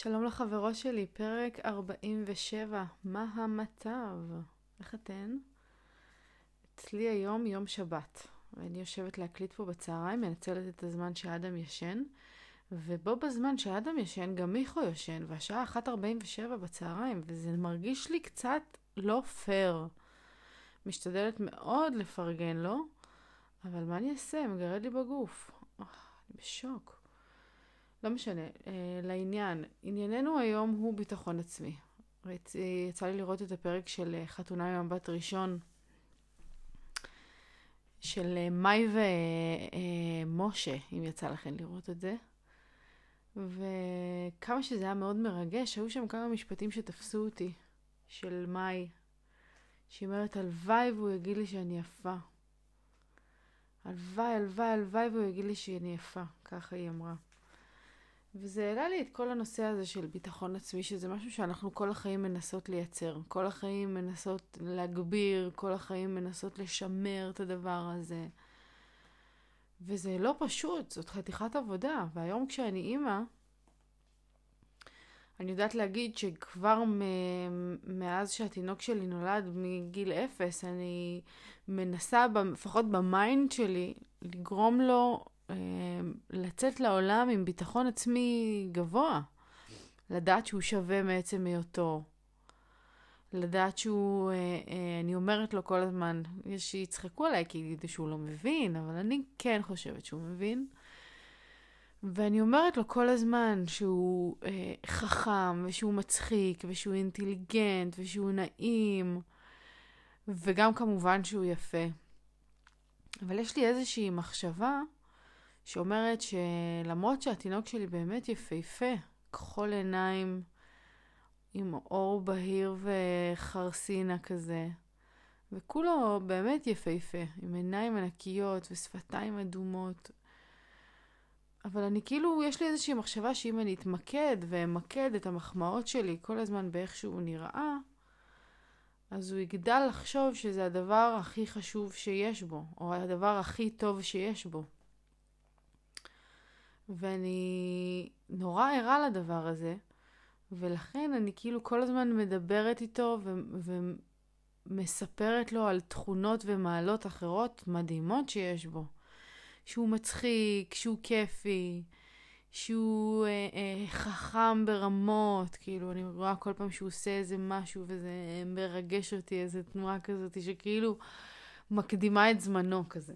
שלום לחברות שלי, פרק 47, מה המצב? איך אתן? אצלי היום יום שבת, ואני יושבת להקליט פה בצהריים, מנצלת את הזמן שאדם ישן, ובו בזמן שאדם ישן, גם מיכו ישן, והשעה 1.47 בצהריים, וזה מרגיש לי קצת לא פייר. משתדלת מאוד לפרגן לו, אבל מה אני אעשה? מגרד לי בגוף. אני בשוק. לא משנה, אה, לעניין. ענייננו היום הוא ביטחון עצמי. רצ... יצא לי לראות את הפרק של אה, חתונה עם מבט ראשון של אה, מאי ומשה, אה, אם יצא לכם לראות את זה. וכמה שזה היה מאוד מרגש, היו שם כמה משפטים שתפסו אותי, של מאי, שהיא אומרת, הלוואי והוא יגיד לי שאני יפה. הלוואי, הלוואי, הלוואי והוא יגיד לי שאני יפה. ככה היא אמרה. וזה העלה לי את כל הנושא הזה של ביטחון עצמי, שזה משהו שאנחנו כל החיים מנסות לייצר. כל החיים מנסות להגביר, כל החיים מנסות לשמר את הדבר הזה. וזה לא פשוט, זאת חתיכת עבודה. והיום כשאני אימא, אני יודעת להגיד שכבר מאז שהתינוק שלי נולד מגיל אפס, אני מנסה, לפחות ב mind שלי, לגרום לו לצאת לעולם עם ביטחון עצמי גבוה. לדעת שהוא שווה מעצם היותו. לדעת שהוא, אה, אה, אני אומרת לו כל הזמן, יש שיצחקו עליי כי יגידו שהוא לא מבין, אבל אני כן חושבת שהוא מבין. ואני אומרת לו כל הזמן שהוא אה, חכם, ושהוא מצחיק, ושהוא אינטליגנט, ושהוא נעים, וגם כמובן שהוא יפה. אבל יש לי איזושהי מחשבה שאומרת שלמרות שהתינוק שלי באמת יפהפה, כחול עיניים, עם אור בהיר וחרסינה כזה, וכולו באמת יפהפה, עם עיניים ענקיות ושפתיים אדומות. אבל אני כאילו, יש לי איזושהי מחשבה שאם אני אתמקד ואמקד את המחמאות שלי כל הזמן באיך שהוא נראה, אז הוא יגדל לחשוב שזה הדבר הכי חשוב שיש בו, או הדבר הכי טוב שיש בו. ואני נורא ערה לדבר הזה, ולכן אני כאילו כל הזמן מדברת איתו ו- ומספרת לו על תכונות ומעלות אחרות מדהימות שיש בו. שהוא מצחיק, שהוא כיפי, שהוא אה, אה, חכם ברמות, כאילו אני רואה כל פעם שהוא עושה איזה משהו וזה מרגש אותי, איזה תנועה כזאת שכאילו מקדימה את זמנו כזה.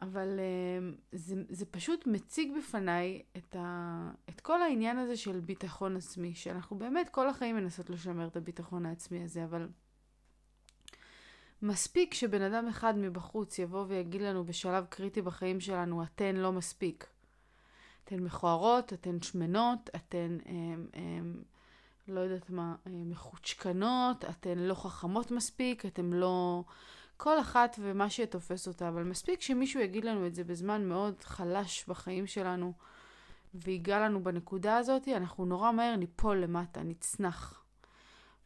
אבל uh, זה, זה פשוט מציג בפניי את, ה, את כל העניין הזה של ביטחון עצמי, שאנחנו באמת כל החיים מנסות לשמר את הביטחון העצמי הזה, אבל מספיק שבן אדם אחד מבחוץ יבוא ויגיד לנו בשלב קריטי בחיים שלנו, אתן לא מספיק. אתן מכוערות, אתן שמנות, אתן, הם, הם, לא יודעת מה, מחוצ'קנות, אתן לא חכמות מספיק, אתן לא... כל אחת ומה שתופס אותה, אבל מספיק שמישהו יגיד לנו את זה בזמן מאוד חלש בחיים שלנו, ויגע לנו בנקודה הזאת, אנחנו נורא מהר ניפול למטה, נצנח.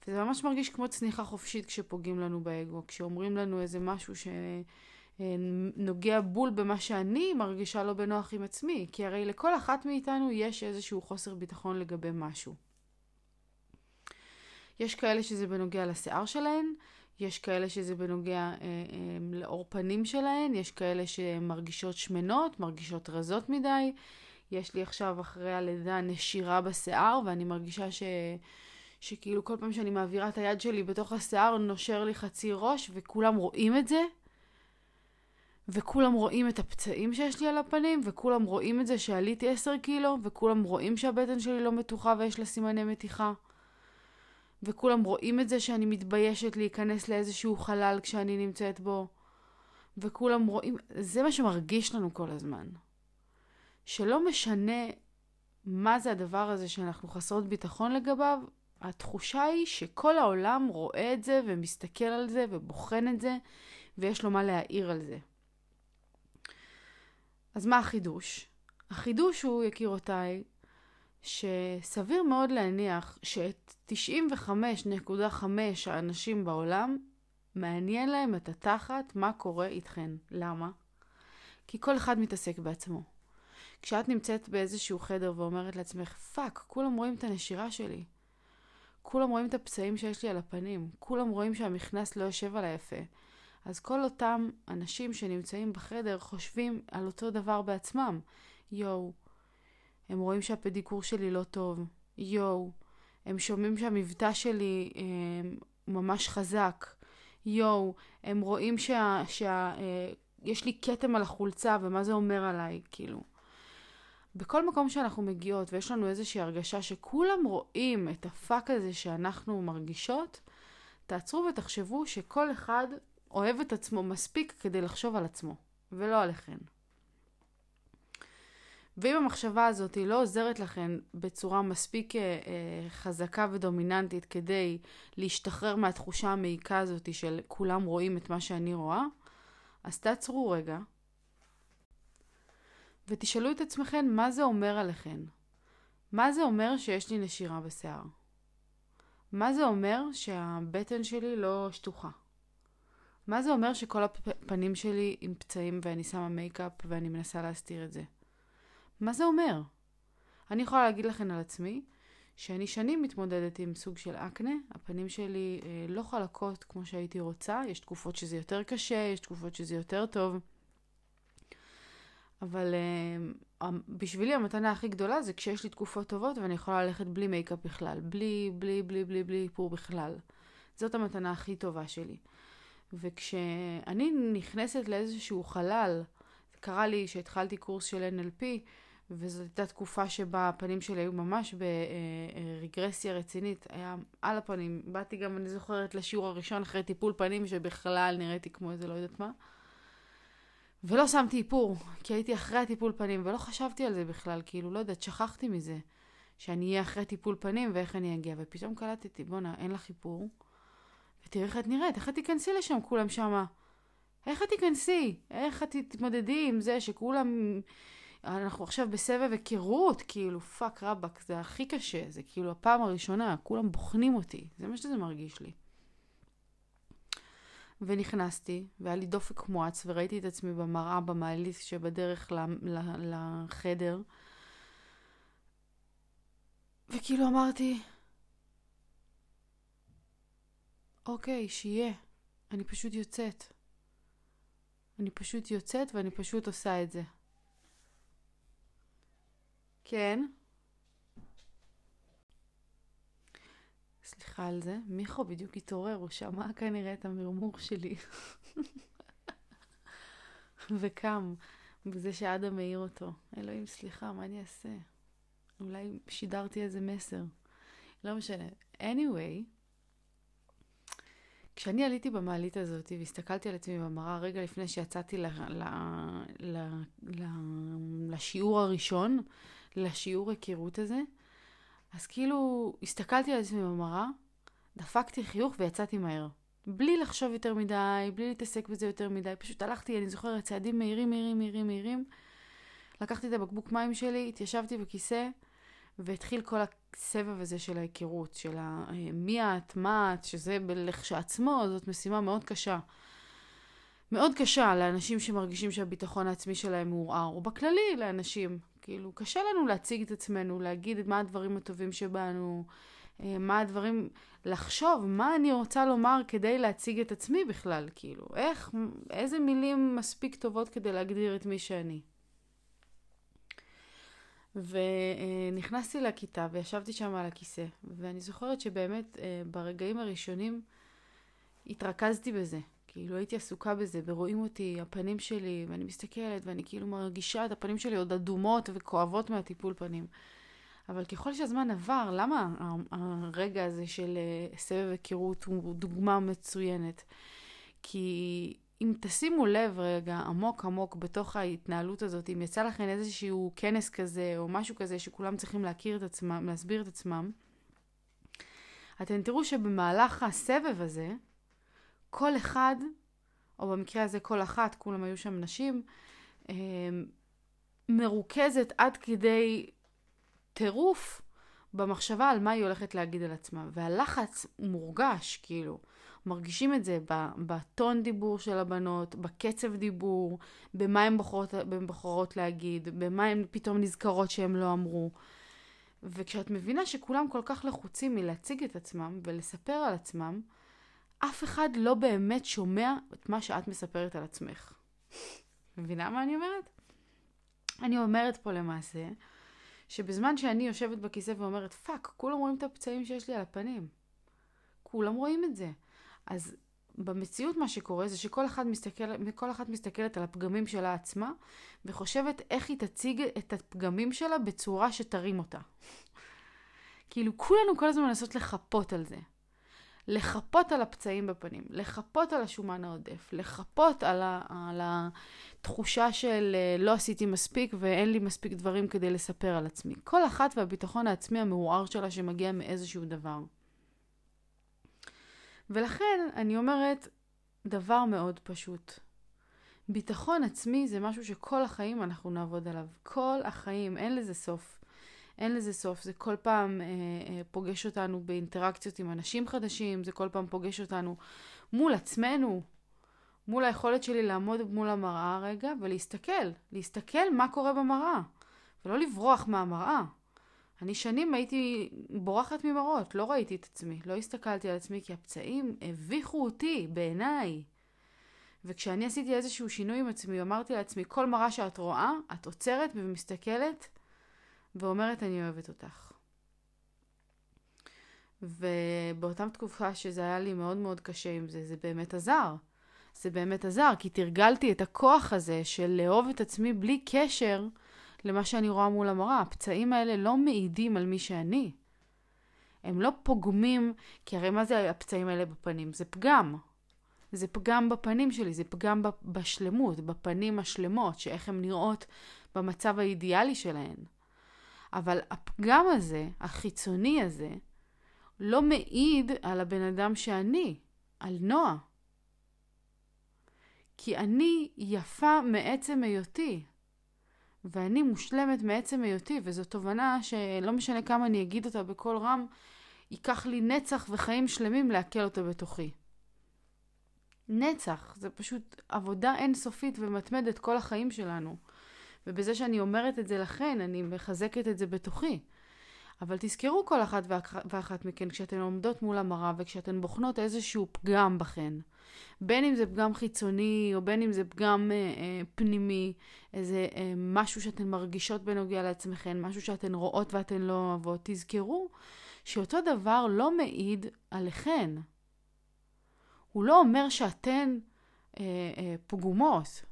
וזה ממש מרגיש כמו צניחה חופשית כשפוגעים לנו באגו, כשאומרים לנו איזה משהו שנוגע בול במה שאני מרגישה לא בנוח עם עצמי, כי הרי לכל אחת מאיתנו יש איזשהו חוסר ביטחון לגבי משהו. יש כאלה שזה בנוגע לשיער שלהן, יש כאלה שזה בנוגע אה, אה, לאור פנים שלהן, יש כאלה שמרגישות שמנות, מרגישות רזות מדי. יש לי עכשיו אחרי הלידה נשירה בשיער, ואני מרגישה ש... שכאילו כל פעם שאני מעבירה את היד שלי בתוך השיער נושר לי חצי ראש, וכולם רואים את זה. וכולם רואים את הפצעים שיש לי על הפנים, וכולם רואים את זה שעליתי 10 קילו, וכולם רואים שהבטן שלי לא מתוחה ויש לה סימני מתיחה. וכולם רואים את זה שאני מתביישת להיכנס לאיזשהו חלל כשאני נמצאת בו, וכולם רואים, זה מה שמרגיש לנו כל הזמן. שלא משנה מה זה הדבר הזה שאנחנו חסרות ביטחון לגביו, התחושה היא שכל העולם רואה את זה ומסתכל על זה ובוחן את זה, ויש לו מה להעיר על זה. אז מה החידוש? החידוש הוא, יקירותיי, שסביר מאוד להניח שאת 95.5 האנשים בעולם מעניין להם את התחת מה קורה איתכן. למה? כי כל אחד מתעסק בעצמו. כשאת נמצאת באיזשהו חדר ואומרת לעצמך, fuck, כולם רואים את הנשירה שלי. כולם רואים את הפצעים שיש לי על הפנים. כולם רואים שהמכנס לא יושב עליי יפה. אז כל אותם אנשים שנמצאים בחדר חושבים על אותו דבר בעצמם. יואו, הם רואים שהפדיקור שלי לא טוב. יואו, הם שומעים שהמבטא שלי אה, ממש חזק. יואו, הם רואים שה... שה אה, לי כתם על החולצה ומה זה אומר עליי, כאילו. בכל מקום שאנחנו מגיעות ויש לנו איזושהי הרגשה שכולם רואים את הפאק הזה שאנחנו מרגישות, תעצרו ותחשבו שכל אחד אוהב את עצמו מספיק כדי לחשוב על עצמו, ולא עליכן. ואם המחשבה הזאת היא לא עוזרת לכן בצורה מספיק אה, אה, חזקה ודומיננטית כדי להשתחרר מהתחושה המעיקה הזאת של כולם רואים את מה שאני רואה, אז תעצרו רגע ותשאלו את עצמכם מה זה אומר עליכן. מה זה אומר שיש לי נשירה בשיער? מה זה אומר שהבטן שלי לא שטוחה? מה זה אומר שכל הפנים שלי עם פצעים ואני שמה מייקאפ ואני מנסה להסתיר את זה? מה זה אומר? אני יכולה להגיד לכם על עצמי שאני שנים מתמודדת עם סוג של אקנה, הפנים שלי אה, לא חלקות כמו שהייתי רוצה, יש תקופות שזה יותר קשה, יש תקופות שזה יותר טוב. אבל אה, בשבילי המתנה הכי גדולה זה כשיש לי תקופות טובות ואני יכולה ללכת בלי מייקאפ בכלל, בלי, בלי, בלי, בלי, בלי איפור בכלל. זאת המתנה הכי טובה שלי. וכשאני נכנסת לאיזשהו חלל, קרה לי שהתחלתי קורס של NLP, וזאת הייתה תקופה שבה הפנים שלי היו ממש ברגרסיה רצינית, היה על הפנים. באתי גם, אני זוכרת, לשיעור הראשון אחרי טיפול פנים, שבכלל נראיתי כמו איזה לא יודעת מה. ולא שמתי איפור, כי הייתי אחרי הטיפול פנים, ולא חשבתי על זה בכלל, כאילו, לא יודעת, שכחתי מזה. שאני אהיה אחרי טיפול פנים ואיך אני אגיע. ופתאום קלטתי, בואנה, אין לך איפור. ותראי איך את נראית, איך את תיכנסי לשם, כולם שמה. איך את תיכנסי? איך את תתמודדי עם זה שכולם... אנחנו עכשיו בסבב היכרות, כאילו, fuck רבאק, זה הכי קשה, זה כאילו הפעם הראשונה, כולם בוחנים אותי, זה מה שזה מרגיש לי. ונכנסתי, והיה לי דופק מואץ, וראיתי את עצמי במראה במעלית שבדרך לחדר. וכאילו אמרתי, אוקיי, שיהיה. אני פשוט יוצאת. אני פשוט יוצאת ואני פשוט עושה את זה. כן. סליחה על זה. מיכו בדיוק התעורר, הוא שמע כנראה את המרמור שלי. וקם, בזה שאדם מעיר אותו. אלוהים, סליחה, מה אני אעשה? אולי שידרתי איזה מסר. לא משנה. anyway, כשאני עליתי במעלית הזאת והסתכלתי על עצמי במראה רגע לפני שיצאתי ל, ל, ל, ל, לשיעור הראשון, לשיעור היכרות הזה, אז כאילו הסתכלתי על עצמי במראה, דפקתי חיוך ויצאתי מהר. בלי לחשוב יותר מדי, בלי להתעסק בזה יותר מדי, פשוט הלכתי, אני זוכרת, צעדים מהירים, מהירים, מהירים, מהירים. לקחתי את הבקבוק מים שלי, התיישבתי בכיסא, והתחיל כל הסבב הזה של ההיכרות, של ה... מי את, מה את, שזה לכשעצמו, זאת משימה מאוד קשה. מאוד קשה לאנשים שמרגישים שהביטחון העצמי שלהם מעורער, או בכללי לאנשים. כאילו, קשה לנו להציג את עצמנו, להגיד מה הדברים הטובים שבנו, אה, מה הדברים, לחשוב מה אני רוצה לומר כדי להציג את עצמי בכלל, כאילו, איך, איזה מילים מספיק טובות כדי להגדיר את מי שאני. ונכנסתי לכיתה וישבתי שם על הכיסא, ואני זוכרת שבאמת אה, ברגעים הראשונים התרכזתי בזה. כאילו הייתי עסוקה בזה, ורואים אותי, הפנים שלי, ואני מסתכלת, ואני כאילו מרגישה את הפנים שלי עוד אדומות וכואבות מהטיפול פנים. אבל ככל שהזמן עבר, למה הרגע הזה של אה, סבב היכרות הוא דוגמה מצוינת? כי אם תשימו לב רגע עמוק עמוק בתוך ההתנהלות הזאת, אם יצא לכם איזשהו כנס כזה או משהו כזה שכולם צריכים להכיר את עצמם, להסביר את עצמם, אתם תראו שבמהלך הסבב הזה, כל אחד, או במקרה הזה כל אחת, כולם היו שם נשים, אה, מרוכזת עד כדי טירוף במחשבה על מה היא הולכת להגיד על עצמה. והלחץ מורגש, כאילו. מרגישים את זה בטון דיבור של הבנות, בקצב דיבור, במה הן בוחרות, בוחרות להגיד, במה הן פתאום נזכרות שהן לא אמרו. וכשאת מבינה שכולם כל כך לחוצים מלהציג את עצמם ולספר על עצמם, אף אחד לא באמת שומע את מה שאת מספרת על עצמך. מבינה מה אני אומרת? אני אומרת פה למעשה, שבזמן שאני יושבת בכיסא ואומרת, fuck, כולם רואים את הפצעים שיש לי על הפנים. כולם רואים את זה. אז במציאות מה שקורה זה שכל אחד מסתכל, כל אחת מסתכלת על הפגמים שלה עצמה, וחושבת איך היא תציג את הפגמים שלה בצורה שתרים אותה. כאילו כולנו כל הזמן מנסות לחפות על זה. לחפות על הפצעים בפנים, לחפות על השומן העודף, לחפות על, ה, על התחושה של אה, לא עשיתי מספיק ואין לי מספיק דברים כדי לספר על עצמי. כל אחת והביטחון העצמי המעורער שלה שמגיע מאיזשהו דבר. ולכן אני אומרת דבר מאוד פשוט. ביטחון עצמי זה משהו שכל החיים אנחנו נעבוד עליו. כל החיים, אין לזה סוף. אין לזה סוף. זה כל פעם אה, אה, פוגש אותנו באינטראקציות עם אנשים חדשים, זה כל פעם פוגש אותנו מול עצמנו, מול היכולת שלי לעמוד מול המראה רגע ולהסתכל, להסתכל מה קורה במראה, ולא לברוח מהמראה. אני שנים הייתי בורחת ממראות, לא ראיתי את עצמי, לא הסתכלתי על עצמי כי הפצעים הביכו אותי, בעיניי. וכשאני עשיתי איזשהו שינוי עם עצמי, אמרתי לעצמי, כל מראה שאת רואה, את עוצרת ומסתכלת ואומרת, אני אוהבת אותך. ובאותה תקופה שזה היה לי מאוד מאוד קשה עם זה, זה באמת עזר. זה באמת עזר, כי תרגלתי את הכוח הזה של לאהוב את עצמי בלי קשר למה שאני רואה מול המראה. הפצעים האלה לא מעידים על מי שאני. הם לא פוגמים, כי הרי מה זה הפצעים האלה בפנים? זה פגם. זה פגם בפנים שלי, זה פגם בשלמות, בפנים השלמות, שאיך הן נראות במצב האידיאלי שלהן. אבל הפגם הזה, החיצוני הזה, לא מעיד על הבן אדם שאני, על נועה. כי אני יפה מעצם היותי. ואני מושלמת מעצם היותי, וזו תובנה שלא משנה כמה אני אגיד אותה בקול רם, ייקח לי נצח וחיים שלמים לעכל אותה בתוכי. נצח, זה פשוט עבודה אינסופית ומתמדת כל החיים שלנו. ובזה שאני אומרת את זה לכן, אני מחזקת את זה בתוכי. אבל תזכרו כל אחת ואחת מכן, כשאתן עומדות מול המראה וכשאתן בוחנות איזשהו פגם בכן, בין אם זה פגם חיצוני או בין אם זה פגם אה, אה, פנימי, איזה אה, משהו שאתן מרגישות בנוגע לעצמכן, משהו שאתן רואות ואתן לא אוהבות, תזכרו שאותו דבר לא מעיד עליכן. הוא לא אומר שאתן אה, אה, פגומות,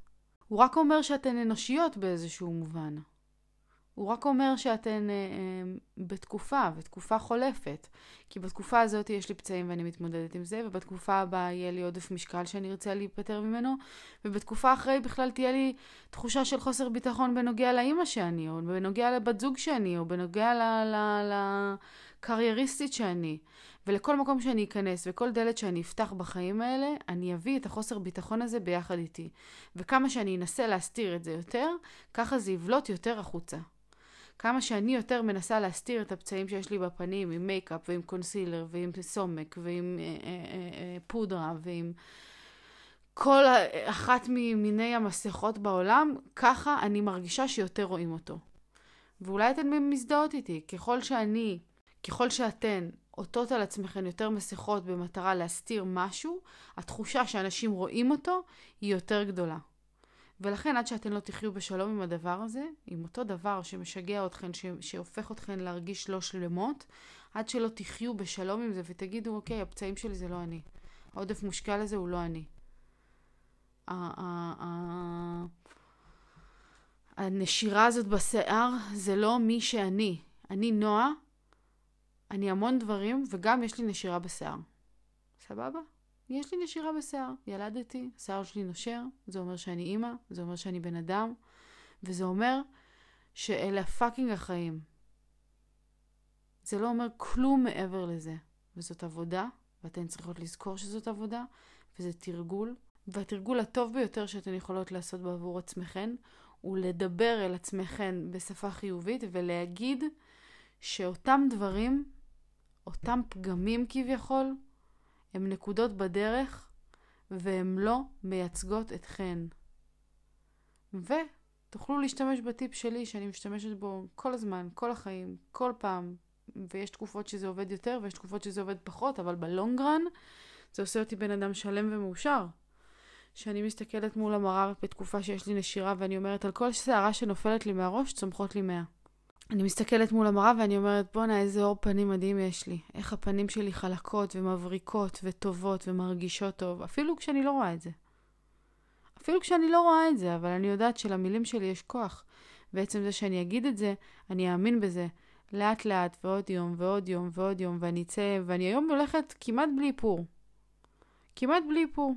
הוא רק אומר שאתן אנושיות באיזשהו מובן. הוא רק אומר שאתן אה, אה, בתקופה, בתקופה חולפת. כי בתקופה הזאת יש לי פצעים ואני מתמודדת עם זה, ובתקופה הבאה יהיה לי עודף משקל שאני ארצה להיפטר ממנו, ובתקופה אחרי בכלל תהיה לי תחושה של חוסר ביטחון בנוגע לאימא שאני, או בנוגע לבת זוג שאני, או בנוגע לקרייריסטית שאני. ולכל מקום שאני אכנס וכל דלת שאני אפתח בחיים האלה, אני אביא את החוסר ביטחון הזה ביחד איתי. וכמה שאני אנסה להסתיר את זה יותר, ככה זה יבלוט יותר החוצה. כמה שאני יותר מנסה להסתיר את הפצעים שיש לי בפנים עם מייקאפ ועם קונסילר ועם סומק ועם אה, אה, אה, אה, פודרה ועם כל אחת ממיני המסכות בעולם, ככה אני מרגישה שיותר רואים אותו. ואולי אתן מזדהות איתי, ככל שאני, ככל שאתן עוטות על עצמכן יותר מסכות במטרה להסתיר משהו, התחושה שאנשים רואים אותו היא יותר גדולה. ולכן עד שאתן לא תחיו בשלום עם הדבר הזה, עם אותו דבר שמשגע אתכן, ש... שהופך אתכן להרגיש לא שלמות, עד שלא תחיו בשלום עם זה ותגידו, אוקיי, הפצעים שלי זה לא אני. העודף מושקל הזה הוא לא אני. הנשירה הזאת בשיער זה לא מי שאני. אני נועה, אני המון דברים, וגם יש לי נשירה בשיער. סבבה? יש לי נשירה בשיער. ילדתי, השיער שלי נושר, זה אומר שאני אימא, זה אומר שאני בן אדם, וזה אומר שאלה פאקינג החיים. זה לא אומר כלום מעבר לזה. וזאת עבודה, ואתן צריכות לזכור שזאת עבודה, וזה תרגול. והתרגול הטוב ביותר שאתן יכולות לעשות בעבור עצמכן, הוא לדבר אל עצמכן בשפה חיובית ולהגיד שאותם דברים, אותם פגמים כביכול, הן נקודות בדרך והן לא מייצגות אתכן. ותוכלו להשתמש בטיפ שלי שאני משתמשת בו כל הזמן, כל החיים, כל פעם, ויש תקופות שזה עובד יותר ויש תקופות שזה עובד פחות, אבל בלונגרן זה עושה אותי בן אדם שלם ומאושר. שאני מסתכלת מול המראה בתקופה שיש לי נשירה ואני אומרת על כל שערה שנופלת לי מהראש צומחות לי מאה. אני מסתכלת מול המראה ואני אומרת בואנה איזה אור פנים מדהים יש לי. איך הפנים שלי חלקות ומבריקות וטובות ומרגישות טוב, אפילו כשאני לא רואה את זה. אפילו כשאני לא רואה את זה, אבל אני יודעת שלמילים שלי יש כוח. ועצם זה שאני אגיד את זה, אני אאמין בזה. לאט לאט ועוד יום ועוד יום ועוד יום ואני אצא, ואני היום הולכת כמעט בלי איפור. כמעט בלי איפור.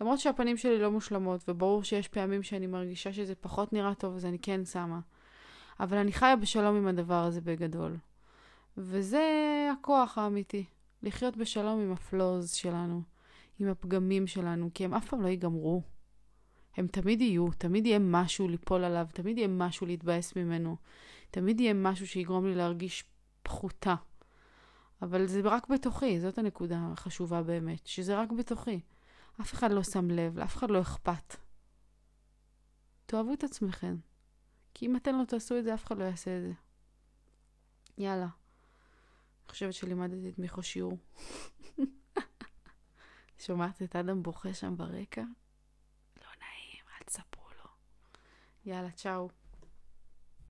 למרות שהפנים שלי לא מושלמות, וברור שיש פעמים שאני מרגישה שזה פחות נראה טוב, אז אני כן שמה. אבל אני חיה בשלום עם הדבר הזה בגדול. וזה הכוח האמיתי, לחיות בשלום עם הפלוז שלנו, עם הפגמים שלנו, כי הם אף פעם לא ייגמרו. הם תמיד יהיו, תמיד יהיה משהו ליפול עליו, תמיד יהיה משהו להתבאס ממנו, תמיד יהיה משהו שיגרום לי להרגיש פחותה. אבל זה רק בתוכי, זאת הנקודה החשובה באמת, שזה רק בתוכי. אף אחד לא שם לב, לאף אחד לא אכפת. תאהבו את עצמכם. כי אם אתם לא תעשו את זה, אף אחד לא יעשה את זה. יאללה. אני חושבת שלימדתי את מיכו שיעור. שומעת את אדם בוכה שם ברקע? לא נעים, אל תספרו לו. יאללה, צ'או.